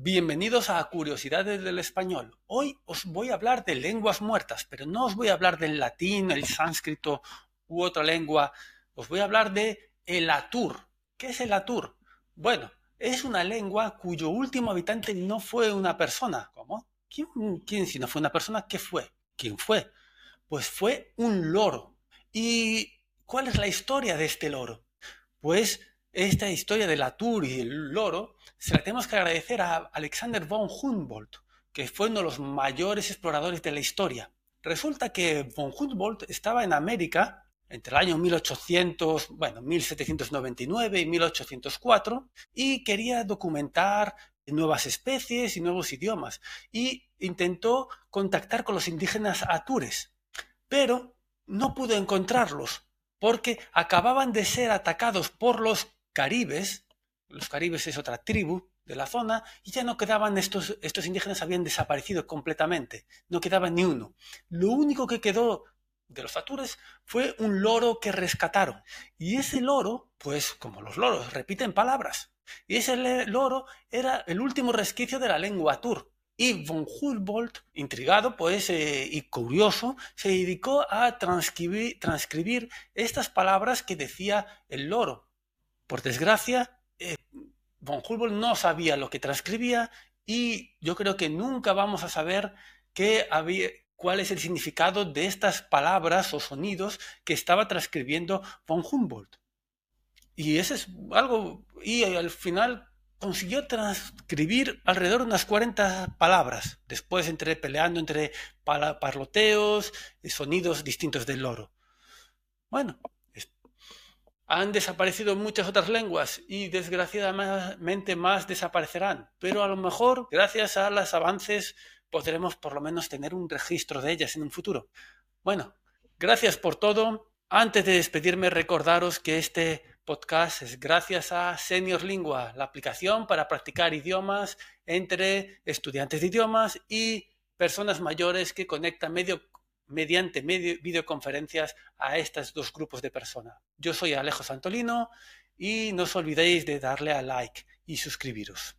Bienvenidos a Curiosidades del Español. Hoy os voy a hablar de lenguas muertas, pero no os voy a hablar del latín, el sánscrito u otra lengua. Os voy a hablar de el atur. ¿Qué es el atur? Bueno, es una lengua cuyo último habitante no fue una persona. ¿Cómo? ¿Quién, quién si no fue una persona? ¿Qué fue? ¿Quién fue? Pues fue un loro. ¿Y cuál es la historia de este loro? Pues esta historia del Atur y el loro se la tenemos que agradecer a Alexander von Humboldt, que fue uno de los mayores exploradores de la historia. Resulta que von Humboldt estaba en América entre el año 1800, bueno, 1799 y 1804 y quería documentar nuevas especies y nuevos idiomas y intentó contactar con los indígenas atures, pero no pudo encontrarlos porque acababan de ser atacados por los caribes, los caribes es otra tribu de la zona, y ya no quedaban estos, estos indígenas habían desaparecido completamente, no quedaba ni uno. Lo único que quedó de los atures fue un loro que rescataron. Y ese loro, pues como los loros, repiten palabras. Y ese loro era el último resquicio de la lengua atur. Y von Humboldt, intrigado pues, eh, y curioso, se dedicó a transcribir estas palabras que decía el loro. Por desgracia, eh, von Humboldt no sabía lo que transcribía y yo creo que nunca vamos a saber qué había, cuál es el significado de estas palabras o sonidos que estaba transcribiendo von Humboldt. Y ese es algo, y al final consiguió transcribir alrededor de unas 40 palabras, después entre peleando entre parloteos y sonidos distintos del loro. Bueno, han desaparecido muchas otras lenguas y desgraciadamente más desaparecerán, pero a lo mejor gracias a los avances podremos por lo menos tener un registro de ellas en un futuro. Bueno, gracias por todo. Antes de despedirme, recordaros que este podcast es gracias a Senior Lingua, la aplicación para practicar idiomas entre estudiantes de idiomas y personas mayores que conectan medio mediante videoconferencias a estos dos grupos de personas. Yo soy Alejo Santolino y no os olvidéis de darle a like y suscribiros.